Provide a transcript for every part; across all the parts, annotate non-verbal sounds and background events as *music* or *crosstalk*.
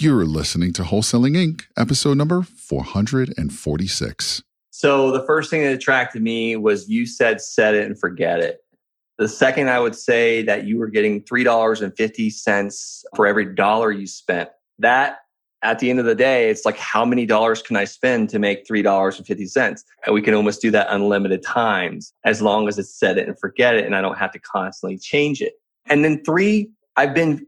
You're listening to Wholesaling Inc., episode number 446. So, the first thing that attracted me was you said set it and forget it. The second, I would say that you were getting $3.50 for every dollar you spent. That at the end of the day, it's like, how many dollars can I spend to make $3.50? And we can almost do that unlimited times as long as it's set it and forget it. And I don't have to constantly change it. And then three, I've been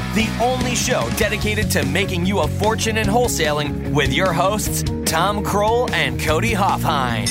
the only show dedicated to making you a fortune in wholesaling with your hosts, Tom Krol and Cody Hofhine.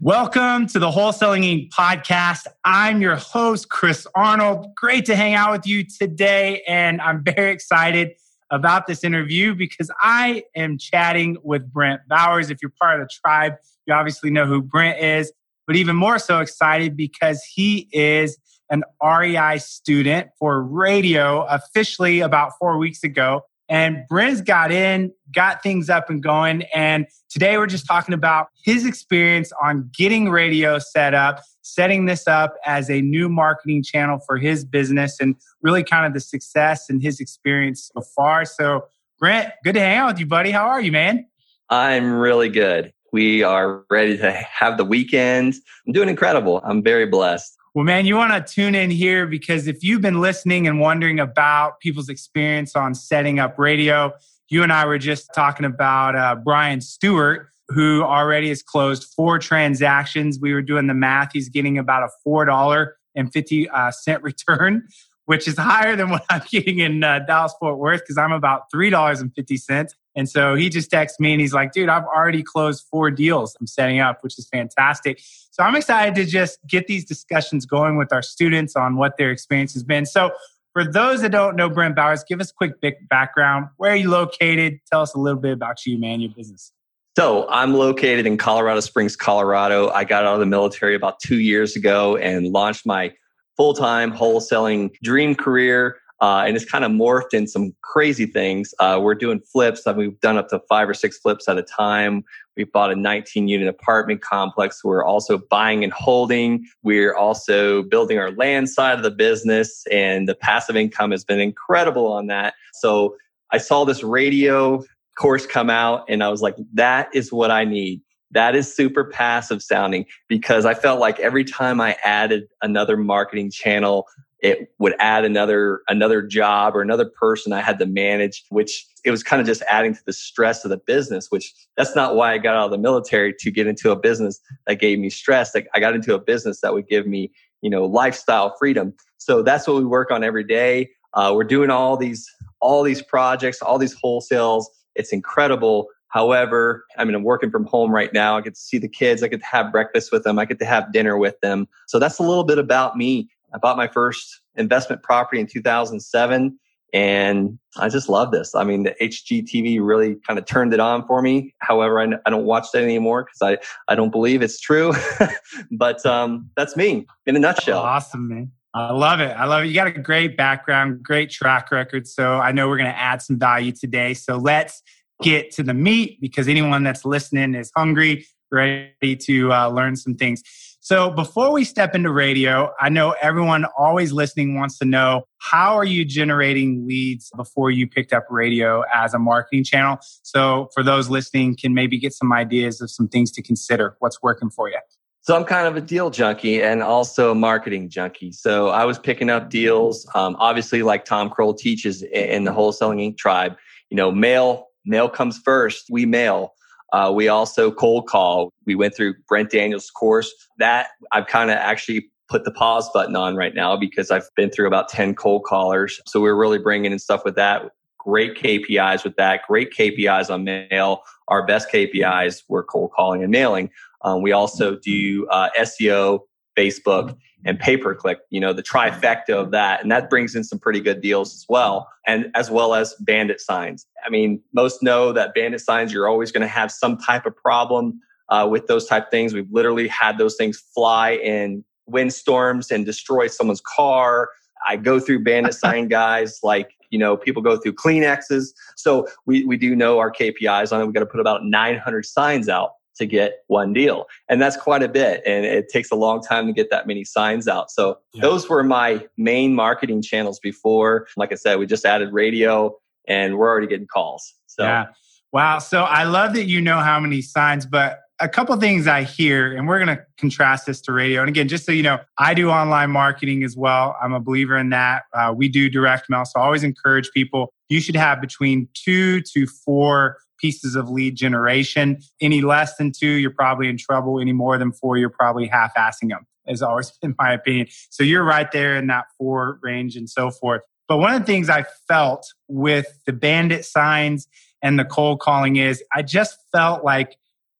Welcome to the Wholesaling Inc. podcast. I'm your host, Chris Arnold. Great to hang out with you today. And I'm very excited about this interview because I am chatting with Brent Bowers. If you're part of the tribe, you obviously know who Brent is, but even more so excited because he is an REI student for radio officially about four weeks ago. And Brent's got in, got things up and going. And today we're just talking about his experience on getting radio set up, setting this up as a new marketing channel for his business, and really kind of the success and his experience so far. So, Brent, good to hang out with you, buddy. How are you, man? I'm really good. We are ready to have the weekend. I'm doing incredible. I'm very blessed. Well, man, you want to tune in here because if you've been listening and wondering about people's experience on setting up radio, you and I were just talking about uh, Brian Stewart, who already has closed four transactions. We were doing the math. He's getting about a $4.50 uh, cent return, which is higher than what I'm *laughs* getting in uh, Dallas Fort Worth because I'm about $3.50. And so he just texts me and he's like, dude, I've already closed four deals I'm setting up, which is fantastic. So I'm excited to just get these discussions going with our students on what their experience has been. So for those that don't know Brent Bowers, give us a quick background. Where are you located? Tell us a little bit about you, man, your business. So I'm located in Colorado Springs, Colorado. I got out of the military about two years ago and launched my full-time wholesaling dream career uh, and it's kind of morphed in some crazy things. Uh, we're doing flips. I mean, we've done up to five or six flips at a time. We bought a 19 unit apartment complex. We're also buying and holding. We're also building our land side of the business, and the passive income has been incredible on that. So I saw this radio course come out, and I was like, that is what I need. That is super passive sounding because I felt like every time I added another marketing channel, it would add another another job or another person I had to manage, which it was kind of just adding to the stress of the business, which that's not why I got out of the military to get into a business that gave me stress. Like I got into a business that would give me, you know, lifestyle freedom. So that's what we work on every day. Uh, we're doing all these all these projects, all these wholesales. It's incredible. However, I mean, I'm working from home right now. I get to see the kids. I get to have breakfast with them. I get to have dinner with them. So that's a little bit about me. I bought my first investment property in 2007 and I just love this. I mean, the HGTV really kind of turned it on for me. However, I, I don't watch that anymore because I, I don't believe it's true. *laughs* but um, that's me in a nutshell. Awesome, man. I love it. I love it. You got a great background, great track record. So I know we're going to add some value today. So let's get to the meat because anyone that's listening is hungry, ready to uh, learn some things. So before we step into radio, I know everyone always listening wants to know how are you generating leads before you picked up radio as a marketing channel? So for those listening can maybe get some ideas of some things to consider. What's working for you? So I'm kind of a deal junkie and also a marketing junkie. So I was picking up deals, um, obviously like Tom Krol teaches in the Wholesaling Inc. tribe, you know, mail, mail comes first. We mail. Uh, we also cold call. We went through Brent Daniels' course. That I've kind of actually put the pause button on right now because I've been through about 10 cold callers. So we're really bringing in stuff with that. Great KPIs with that. Great KPIs on mail. Our best KPIs were cold calling and mailing. Um, we also do uh, SEO, Facebook, and pay per click, you know, the trifecta of that. And that brings in some pretty good deals as well. And as well as bandit signs. I mean, most know that bandit signs, you're always going to have some type of problem uh, with those type things. We've literally had those things fly in windstorms and destroy someone's car. I go through bandit *laughs* sign guys like, you know, people go through Kleenexes. So we, we do know our KPIs on it. We got to put about 900 signs out to get one deal. And that's quite a bit. And it takes a long time to get that many signs out. So yeah. those were my main marketing channels before. Like I said, we just added radio and we're already getting calls. So yeah. Wow. So I love that you know how many signs, but a couple things I hear, and we're going to contrast this to radio. And again, just so you know, I do online marketing as well. I'm a believer in that. Uh, we do direct mail. So I always encourage people, you should have between two to four pieces of lead generation. Any less than two, you're probably in trouble. Any more than four, you're probably half assing them, has always *laughs* been my opinion. So you're right there in that four range and so forth. But one of the things I felt with the bandit signs and the cold calling is I just felt like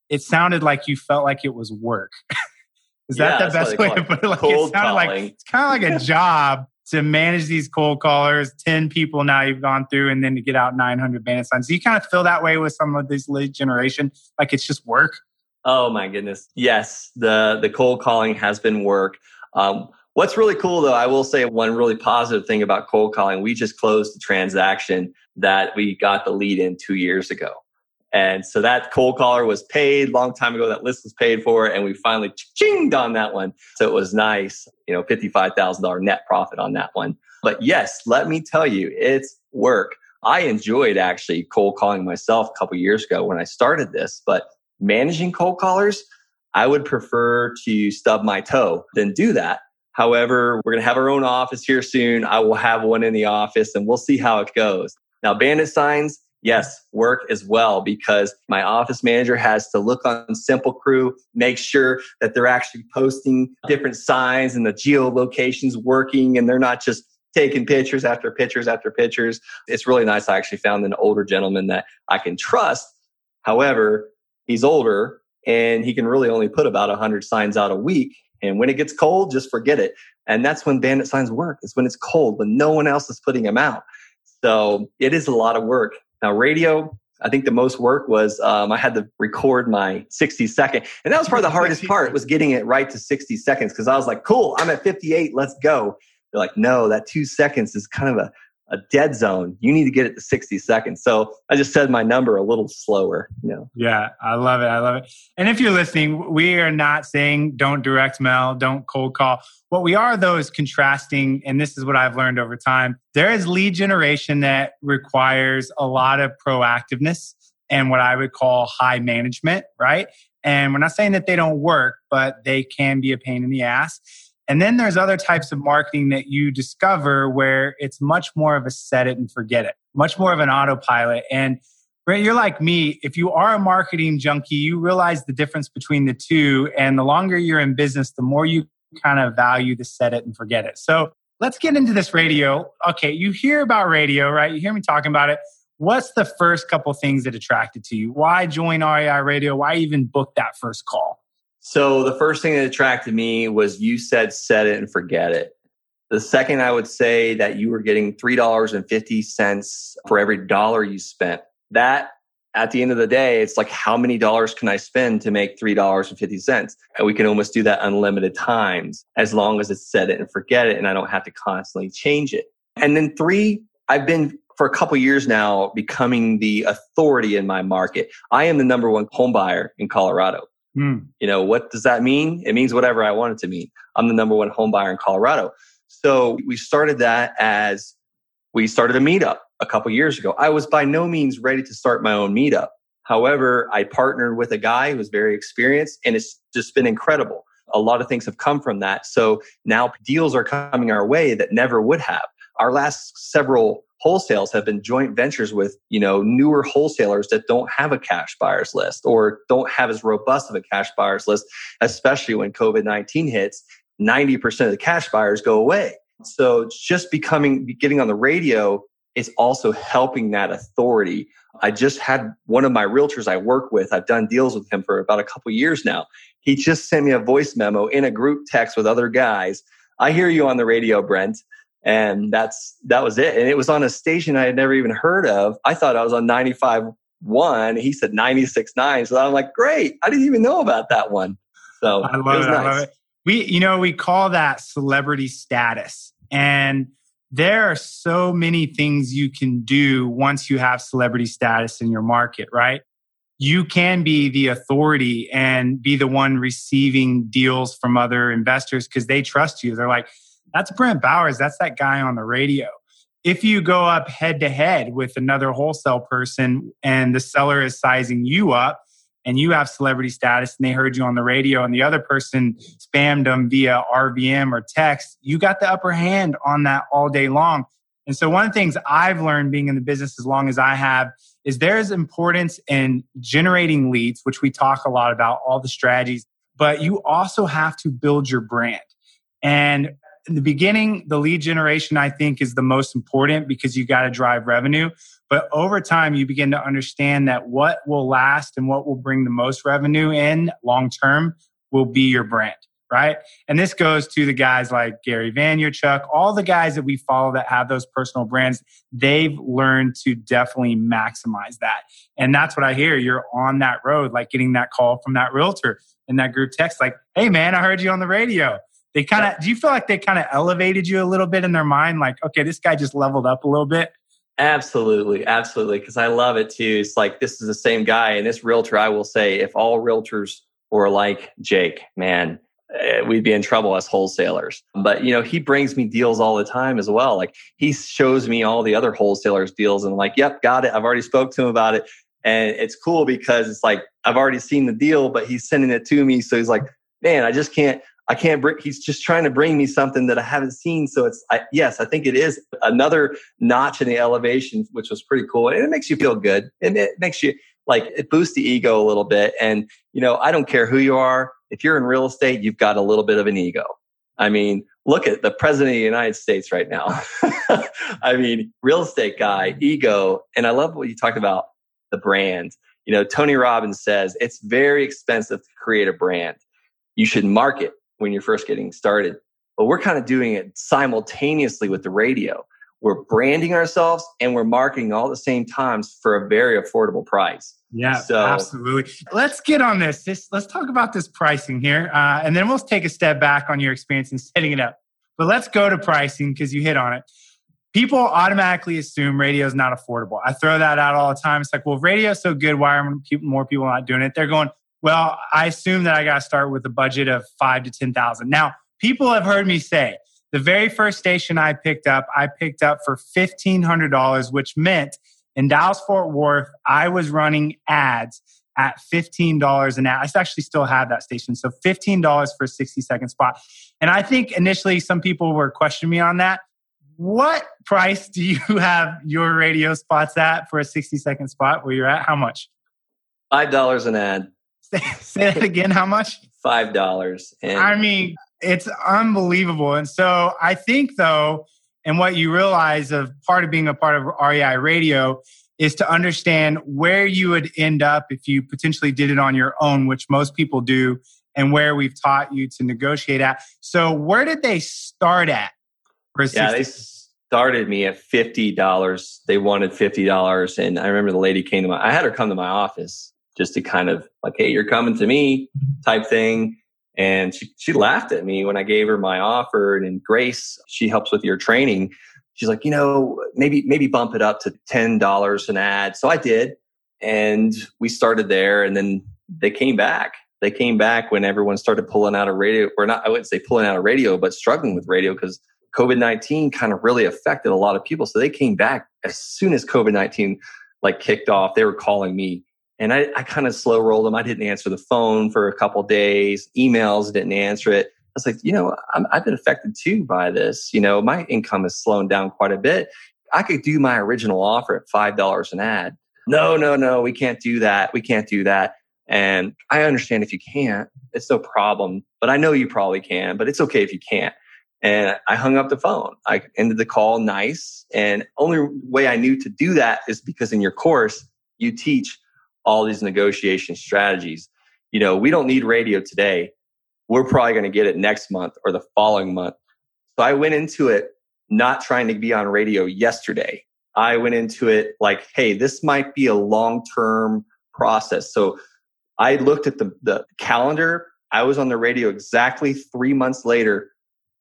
it sounded like you felt like it was work. *laughs* is yeah, that the best way to put it? Like cold it sounded calling. like it's kind of like a *laughs* job to manage these cold callers, 10 people now you've gone through, and then to get out 900 bandit signs. Do you kind of feel that way with some of this lead generation? Like it's just work? Oh my goodness. Yes, the, the cold calling has been work. Um, what's really cool though, I will say one really positive thing about cold calling, we just closed the transaction that we got the lead in two years ago. And so that cold caller was paid long time ago. That list was paid for, and we finally chinged on that one. So it was nice, you know, $55,000 net profit on that one. But yes, let me tell you, it's work. I enjoyed actually cold calling myself a couple years ago when I started this, but managing cold callers, I would prefer to stub my toe than do that. However, we're going to have our own office here soon. I will have one in the office and we'll see how it goes. Now, bandit signs, yes, work as well because my office manager has to look on Simple Crew, make sure that they're actually posting different signs and the geolocations working and they're not just taking pictures after pictures after pictures. It's really nice. I actually found an older gentleman that I can trust. However, he's older and he can really only put about 100 signs out a week. And when it gets cold, just forget it. And that's when bandit signs work. It's when it's cold, when no one else is putting them out. So it is a lot of work. Now, radio, I think the most work was um, I had to record my 60 second. And that was probably the *laughs* hardest part was getting it right to 60 seconds because I was like, cool, I'm at 58, let's go. They're like, no, that two seconds is kind of a a dead zone. You need to get it to 60 seconds. So I just said my number a little slower, you know. Yeah, I love it. I love it. And if you're listening, we are not saying don't direct mail, don't cold call. What we are though is contrasting, and this is what I've learned over time. There is lead generation that requires a lot of proactiveness and what I would call high management, right? And we're not saying that they don't work, but they can be a pain in the ass. And then there's other types of marketing that you discover where it's much more of a set it and forget it, much more of an autopilot. And you're like me, if you are a marketing junkie, you realize the difference between the two. And the longer you're in business, the more you kind of value the set it and forget it. So let's get into this radio. Okay, you hear about radio, right? You hear me talking about it. What's the first couple things that attracted to you? Why join REI Radio? Why even book that first call? So the first thing that attracted me was you said set it and forget it. The second, I would say that you were getting $3.50 for every dollar you spent. That at the end of the day, it's like, how many dollars can I spend to make $3.50? And we can almost do that unlimited times as long as it's set it and forget it. And I don't have to constantly change it. And then three, I've been for a couple years now becoming the authority in my market. I am the number one home buyer in Colorado. Mm. You know, what does that mean? It means whatever I want it to mean. I'm the number one home buyer in Colorado. So we started that as we started a meetup a couple years ago. I was by no means ready to start my own meetup. However, I partnered with a guy who was very experienced and it's just been incredible. A lot of things have come from that. So now deals are coming our way that never would have. Our last several wholesales have been joint ventures with, you know, newer wholesalers that don't have a cash buyers list or don't have as robust of a cash buyers list, especially when COVID-19 hits, 90% of the cash buyers go away. So just becoming, getting on the radio is also helping that authority I just had one of my realtors I work with. I've done deals with him for about a couple years now. He just sent me a voice memo in a group text with other guys. I hear you on the radio, Brent. And that's that was it. And it was on a station I had never even heard of. I thought I was on 95 one. He said 96 9 So I'm like, great. I didn't even know about that one. So I love it. it nice. I love it. We, you know, we call that celebrity status. And there are so many things you can do once you have celebrity status in your market, right? You can be the authority and be the one receiving deals from other investors because they trust you. They're like, that's Brent Bowers. That's that guy on the radio. If you go up head to head with another wholesale person and the seller is sizing you up, and you have celebrity status and they heard you on the radio and the other person spammed them via RVM or text, you got the upper hand on that all day long. And so one of the things I've learned being in the business as long as I have is there's importance in generating leads, which we talk a lot about, all the strategies, but you also have to build your brand. And in the beginning, the lead generation, I think, is the most important because you got to drive revenue. But over time, you begin to understand that what will last and what will bring the most revenue in long term will be your brand, right? And this goes to the guys like Gary Vaynerchuk, all the guys that we follow that have those personal brands. They've learned to definitely maximize that. And that's what I hear. You're on that road, like getting that call from that realtor in that group text, like, hey, man, I heard you on the radio. They kind of, do you feel like they kind of elevated you a little bit in their mind? Like, okay, this guy just leveled up a little bit. Absolutely, absolutely. Because I love it too. It's like this is the same guy, and this realtor. I will say, if all realtors were like Jake, man, eh, we'd be in trouble as wholesalers. But you know, he brings me deals all the time as well. Like he shows me all the other wholesalers deals, and I'm like, yep, got it. I've already spoke to him about it, and it's cool because it's like I've already seen the deal, but he's sending it to me. So he's like, man, I just can't. I can't bring, he's just trying to bring me something that I haven't seen. So it's, I, yes, I think it is another notch in the elevation, which was pretty cool. And it makes you feel good. And it makes you like, it boosts the ego a little bit. And, you know, I don't care who you are. If you're in real estate, you've got a little bit of an ego. I mean, look at the president of the United States right now. *laughs* I mean, real estate guy, ego. And I love what you talked about the brand. You know, Tony Robbins says it's very expensive to create a brand. You should market when you're first getting started. But we're kind of doing it simultaneously with the radio. We're branding ourselves and we're marketing all at the same times for a very affordable price. Yeah, so, absolutely. Let's get on this. this. Let's talk about this pricing here, uh, and then we'll take a step back on your experience in *laughs* setting it up. But let's go to pricing because you hit on it. People automatically assume radio is not affordable. I throw that out all the time. It's like, well, radio's so good. Why are more people not doing it? They're going, well, I assume that I got to start with a budget of five to 10,000. Now, people have heard me say the very first station I picked up, I picked up for $1,500, which meant in Dallas Fort Worth, I was running ads at $15 an ad. I actually still have that station. So $15 for a 60 second spot. And I think initially some people were questioning me on that. What price do you *laughs* have your radio spots at for a 60 second spot where you're at? How much? $5 an ad. Say, say that again. How much? Five dollars. I mean, it's unbelievable. And so I think though, and what you realize of part of being a part of REI Radio is to understand where you would end up if you potentially did it on your own, which most people do, and where we've taught you to negotiate at. So where did they start at? yeah, they started me at fifty dollars. They wanted fifty dollars, and I remember the lady came to my. I had her come to my office just to kind of like, hey, you're coming to me type thing. And she, she laughed at me when I gave her my offer. And Grace, she helps with your training. She's like, you know, maybe, maybe bump it up to $10 an ad. So I did. And we started there and then they came back. They came back when everyone started pulling out of radio, or not, I wouldn't say pulling out of radio, but struggling with radio because COVID 19 kind of really affected a lot of people. So they came back as soon as COVID 19 like kicked off. They were calling me and I, I kind of slow rolled them. I didn't answer the phone for a couple days, emails didn't answer it. I was like, you know, i have been affected too by this. You know, my income has slowed down quite a bit. I could do my original offer at $5 an ad. No, no, no, we can't do that. We can't do that. And I understand if you can't, it's no problem. But I know you probably can, but it's okay if you can't. And I hung up the phone. I ended the call nice. And only way I knew to do that is because in your course, you teach all these negotiation strategies. You know, we don't need radio today. We're probably going to get it next month or the following month. So I went into it not trying to be on radio yesterday. I went into it like, hey, this might be a long term process. So I looked at the, the calendar. I was on the radio exactly three months later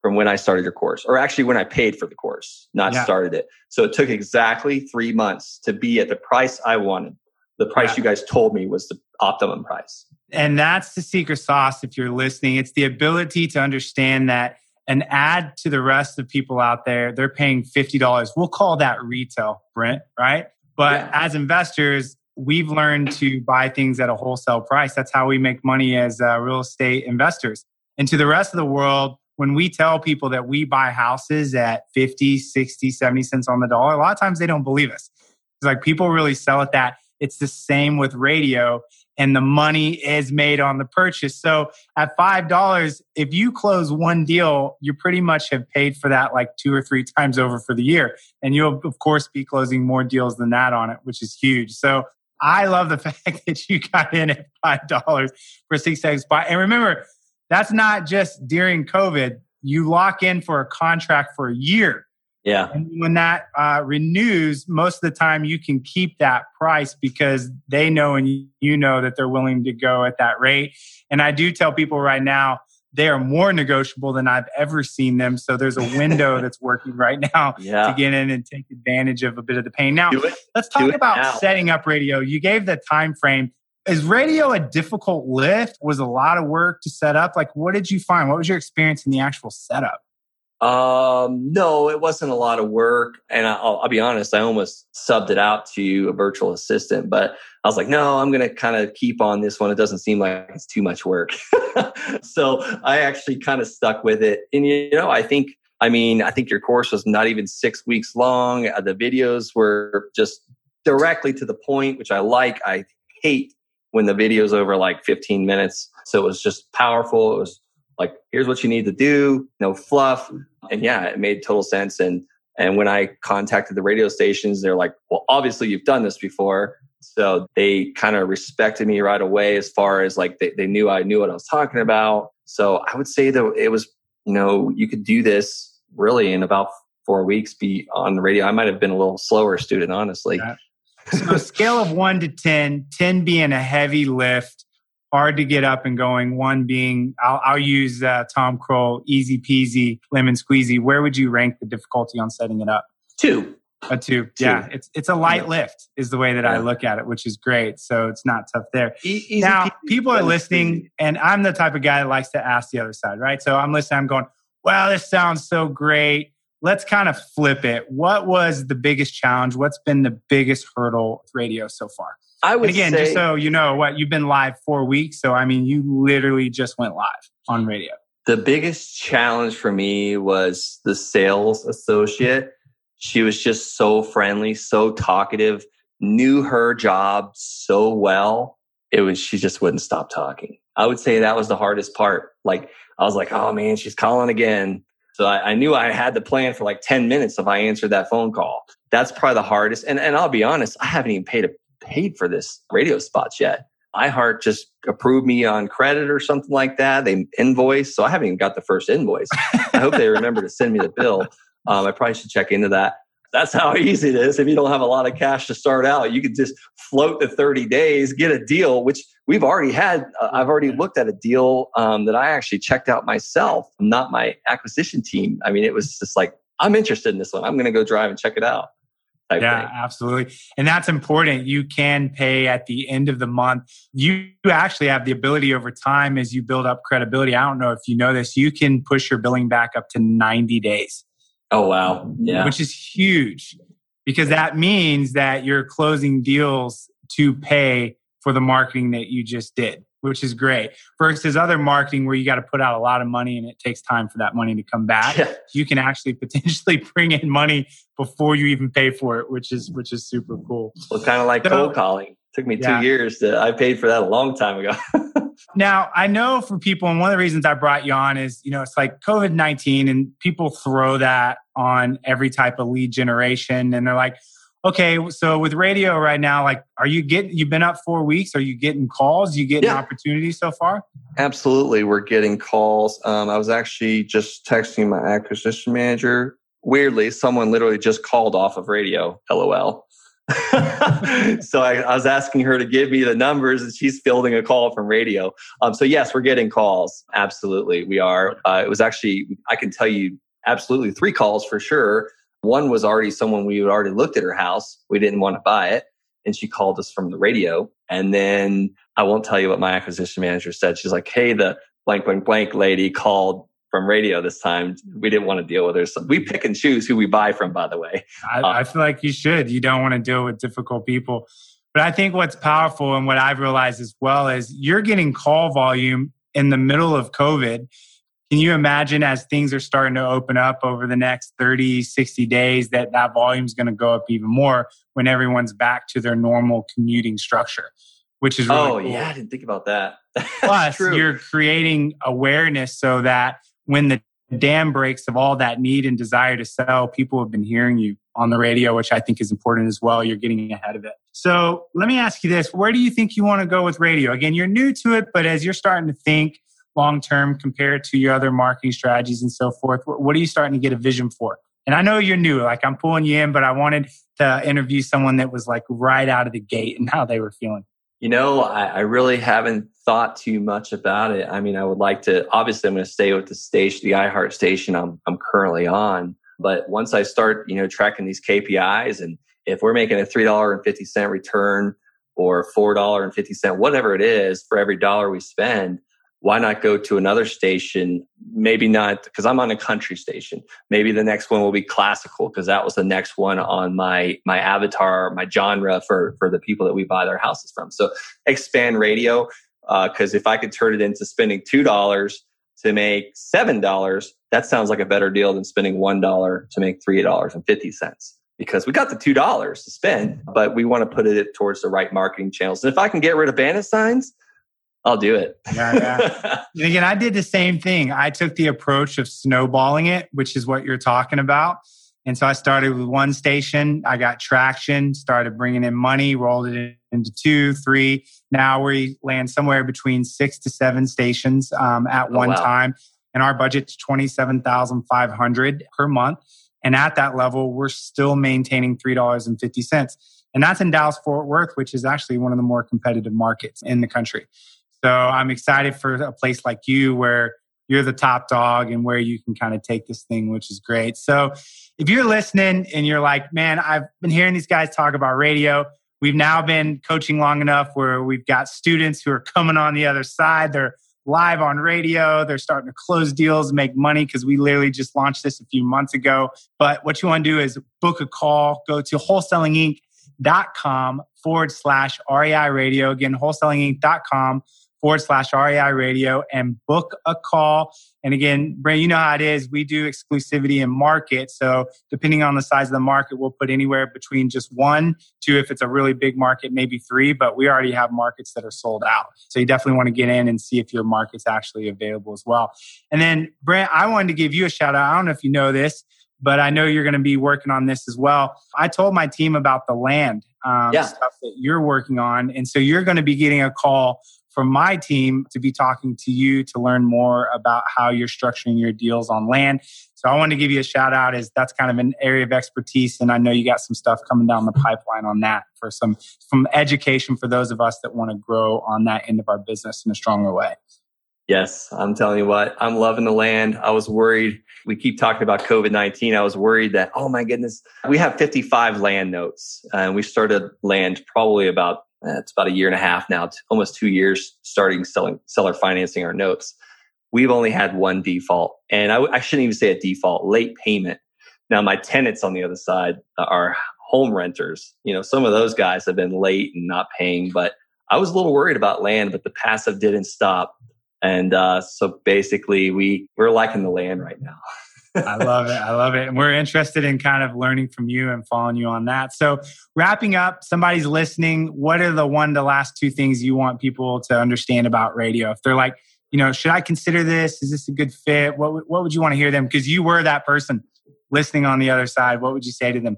from when I started your course, or actually when I paid for the course, not yeah. started it. So it took exactly three months to be at the price I wanted. The price yeah. you guys told me was the optimum price. And that's the secret sauce if you're listening. It's the ability to understand that an ad to the rest of people out there, they're paying $50. We'll call that retail, Brent, right? But yeah. as investors, we've learned to buy things at a wholesale price. That's how we make money as uh, real estate investors. And to the rest of the world, when we tell people that we buy houses at 50, 60, 70 cents on the dollar, a lot of times they don't believe us. It's like people really sell at that. It's the same with radio and the money is made on the purchase. So at $5, if you close one deal, you pretty much have paid for that like two or three times over for the year. And you'll, of course, be closing more deals than that on it, which is huge. So I love the *laughs* fact that you got in at $5 for six seconds. And remember, that's not just during COVID. You lock in for a contract for a year. Yeah. And when that uh, renews, most of the time you can keep that price because they know and you know that they're willing to go at that rate. And I do tell people right now, they are more negotiable than I've ever seen them. So there's a window *laughs* that's working right now yeah. to get in and take advantage of a bit of the pain. Now, let's talk about now. setting up radio. You gave the time frame. Is radio a difficult lift? Was a lot of work to set up? Like, what did you find? What was your experience in the actual setup? Um, no, it wasn't a lot of work. And I'll, I'll, be honest, I almost subbed it out to a virtual assistant, but I was like, no, I'm going to kind of keep on this one. It doesn't seem like it's too much work. *laughs* so I actually kind of stuck with it. And, you know, I think, I mean, I think your course was not even six weeks long. Uh, the videos were just directly to the point, which I like. I hate when the video's over like 15 minutes. So it was just powerful. It was like here's what you need to do no fluff. Mm-hmm. And yeah it made total sense. And and when i contacted the radio stations they're like well obviously you've done this before. So they kind of respected me right away as far as like they, they knew i knew what i was talking about. So i would say that it was you know you could do this really in about four weeks be on the radio. I might have been a little slower student honestly. Yeah. so scale of one to 10 10 being a heavy lift hard to get up and going. One being, I'll, I'll use uh, Tom Krol, easy peasy, lemon squeezy. Where would you rank the difficulty on setting it up? Two. A two. two. Yeah, it's it's a light yeah. lift is the way that yeah. I look at it, which is great. So it's not tough there. E- now, peasy, people are listening, and I'm the type of guy that likes to ask the other side, right? So I'm listening. I'm going, "Wow, this sounds so great." Let's kind of flip it. What was the biggest challenge? What's been the biggest hurdle with radio so far? I would and again, say, just so you know, what you've been live four weeks, so I mean, you literally just went live on radio. The biggest challenge for me was the sales associate. She was just so friendly, so talkative, knew her job so well. It was she just wouldn't stop talking. I would say that was the hardest part. Like I was like, oh man, she's calling again. So I, I, knew I had the plan for like 10 minutes if I answered that phone call. That's probably the hardest. And, and I'll be honest, I haven't even paid a paid for this radio spots yet. iHeart just approved me on credit or something like that. They invoice. So I haven't even got the first invoice. I hope they remember to send me the bill. Um, I probably should check into that. That's how *laughs* easy it is. If you don't have a lot of cash to start out, you could just float the 30 days, get a deal, which we've already had. Uh, I've already looked at a deal um, that I actually checked out myself, not my acquisition team. I mean, it was just like, I'm interested in this one. I'm going to go drive and check it out yeah, thing. absolutely. And that's important. You can pay at the end of the month. You actually have the ability over time as you build up credibility. I don't know if you know this, you can push your billing back up to 90 days. Oh, wow. Yeah. Which is huge because that means that you're closing deals to pay for the marketing that you just did which is great. Versus other marketing where you got to put out a lot of money and it takes time for that money to come back. Yeah. You can actually potentially *laughs* bring in money before you even pay for it, which is which is super cool. Well, kind of like so, cold calling. It took me yeah. two years to. I paid for that a long time ago. *laughs* now I know for people, and one of the reasons I brought you on is you know it's like COVID nineteen, and people throw that on every type of lead generation, and they're like Okay, so with radio right now, like, are you getting? You've been up four weeks. Are you getting calls? You getting yeah. opportunities so far? Absolutely, we're getting calls. Um, I was actually just texting my acquisition manager. Weirdly, someone literally just called off of radio. LOL. *laughs* so I, I, was asking her to give me the numbers, and she's fielding a call from radio. Um, so yes, we're getting calls. Absolutely, we are. Uh, it was actually I can tell you absolutely three calls for sure one was already someone we had already looked at her house. We didn't want to buy it. And she called us from the radio. And then I won't tell you what my acquisition manager said. She's like, Hey, the blank, blank, blank lady called from radio this time. We didn't want to deal with her. So we pick and choose who we buy from, by the way. I, I feel like you should. You don't want to deal with difficult people. But I think what's powerful and what I've realized as well is you're getting call volume in the middle of COVID can you imagine as things are starting to open up over the next 30, 60 days that that volume is going to go up even more when everyone's back to their normal commuting structure, which is really Oh, cool. yeah, I didn't think about that. *laughs* Plus, you're creating awareness so that when the dam breaks of all that need and desire to sell, people have been hearing you on the radio, which I think is important as well. You're getting ahead of it. So let me ask you this. Where do you think you want to go with radio? Again, you're new to it, but as you're starting to think long term compared to your other marketing strategies and so forth? What are you starting to get a vision for? And I know you're new, like I'm pulling you in, but I wanted to interview someone that was like right out of the gate and how they were feeling. You know, I, I really haven't thought too much about it. I mean, I would like to, obviously, I'm going to stay with the station, the iHeart station I'm, I'm currently on. But once I start, you know, tracking these KPIs and if we're making a $3.50 return or $4.50, whatever it is for every dollar we spend, why not go to another station? Maybe not because I'm on a country station. Maybe the next one will be classical because that was the next one on my my avatar, my genre for for the people that we buy their houses from. So expand radio because uh, if I could turn it into spending two dollars to make seven dollars, that sounds like a better deal than spending one dollar to make three dollars and fifty cents because we got the two dollars to spend, but we want to put it towards the right marketing channels. And if I can get rid of bandit signs, I'll do it. yeah, yeah. *laughs* and again, I did the same thing. I took the approach of snowballing it, which is what you're talking about. And so I started with one station. I got traction, started bringing in money, rolled it into two, three. Now we land somewhere between six to seven stations um, at oh, one wow. time. And our budget's 27500 per month. And at that level, we're still maintaining $3.50. And that's in Dallas Fort Worth, which is actually one of the more competitive markets in the country. So I'm excited for a place like you where you're the top dog and where you can kind of take this thing, which is great. So if you're listening and you're like, man, I've been hearing these guys talk about radio. We've now been coaching long enough where we've got students who are coming on the other side. They're live on radio. They're starting to close deals, make money because we literally just launched this a few months ago. But what you want to do is book a call, go to wholesalinginc.com forward slash REI radio. Again, wholesalinginc.com forward slash REI radio and book a call. And again, Brent, you know how it is. We do exclusivity in market. So depending on the size of the market, we'll put anywhere between just one to if it's a really big market, maybe three, but we already have markets that are sold out. So you definitely want to get in and see if your market's actually available as well. And then Brent, I wanted to give you a shout out. I don't know if you know this, but I know you're going to be working on this as well. I told my team about the land um, yeah. stuff that you're working on. And so you're going to be getting a call from my team to be talking to you to learn more about how you're structuring your deals on land. So I want to give you a shout out as that's kind of an area of expertise. And I know you got some stuff coming down the pipeline on that for some from education for those of us that want to grow on that end of our business in a stronger way. Yes, I'm telling you what, I'm loving the land. I was worried. We keep talking about COVID 19. I was worried that, oh my goodness, we have 55 land notes and we started land probably about it's about a year and a half now, almost two years starting selling seller financing our notes. We've only had one default, and I, I shouldn't even say a default, late payment. Now my tenants on the other side are home renters. You know, some of those guys have been late and not paying, but I was a little worried about land, but the passive didn't stop. And uh, so basically, we we're liking the land right now. *laughs* I love it. I love it. And we're interested in kind of learning from you and following you on that. So, wrapping up, somebody's listening. What are the one to last two things you want people to understand about radio? If they're like, you know, should I consider this? Is this a good fit? What, what would you want to hear them? Because you were that person listening on the other side. What would you say to them?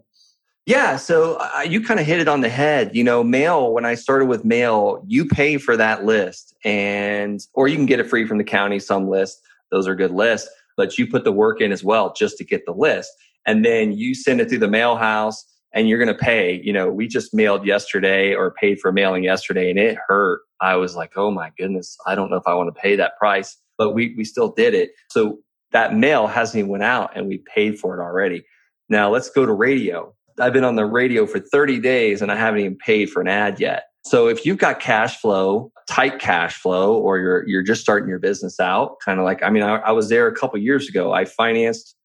Yeah, so uh, you kind of hit it on the head. You know, mail, when I started with mail, you pay for that list and or you can get it free from the county some lists. Those are good lists, but you put the work in as well just to get the list. And then you send it through the mail house and you're going to pay. You know, we just mailed yesterday or paid for mailing yesterday and it hurt. I was like, "Oh my goodness, I don't know if I want to pay that price." But we we still did it. So that mail hasn't even went out and we paid for it already. Now let's go to radio I've been on the radio for 30 days and I haven't even paid for an ad yet. So if you've got cash flow, tight cash flow, or you're you're just starting your business out, kind of like I mean, I, I was there a couple years ago. I financed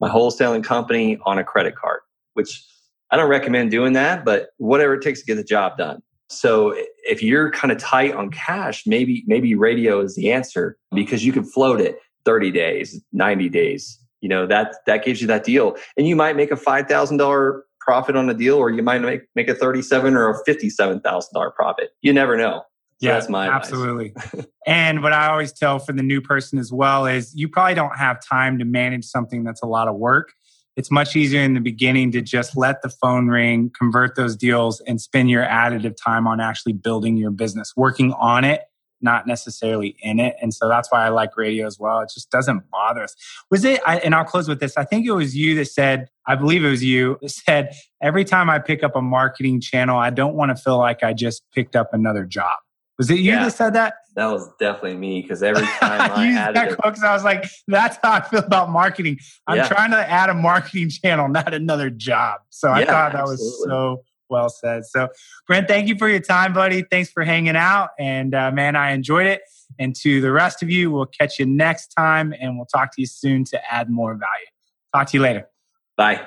my wholesaling company on a credit card, which I don't recommend doing that, but whatever it takes to get the job done. So if you're kind of tight on cash, maybe maybe radio is the answer because you can float it 30 days, 90 days. You know, that that gives you that deal. And you might make a $5,000 profit on a deal, or you might make make a thirty-seven or a fifty-seven thousand dollar profit. You never know. So yeah, that's my absolutely. *laughs* and what I always tell for the new person as well is you probably don't have time to manage something that's a lot of work. It's much easier in the beginning to just let the phone ring, convert those deals, and spend your additive time on actually building your business, working on it not necessarily in it. And so that's why I like radio as well. It just doesn't bother us. Was it, I, and I'll close with this. I think it was you that said, I believe it was you that said, every time I pick up a marketing channel, I don't want to feel like I just picked up another job. Was it you yeah, that said that? That was definitely me because every *laughs* time I added that quote, I was like, "That's how I feel about marketing. I'm yeah. trying to add a marketing *laughs* channel, not another job." So I thought that absolutely. was so well said. So, Brent, thank you for your time, buddy. Thanks for hanging out. And uh, man, I enjoyed it. And to the rest of you, we'll catch you next time and we'll talk to you soon to add more value. Talk to you later. Bye.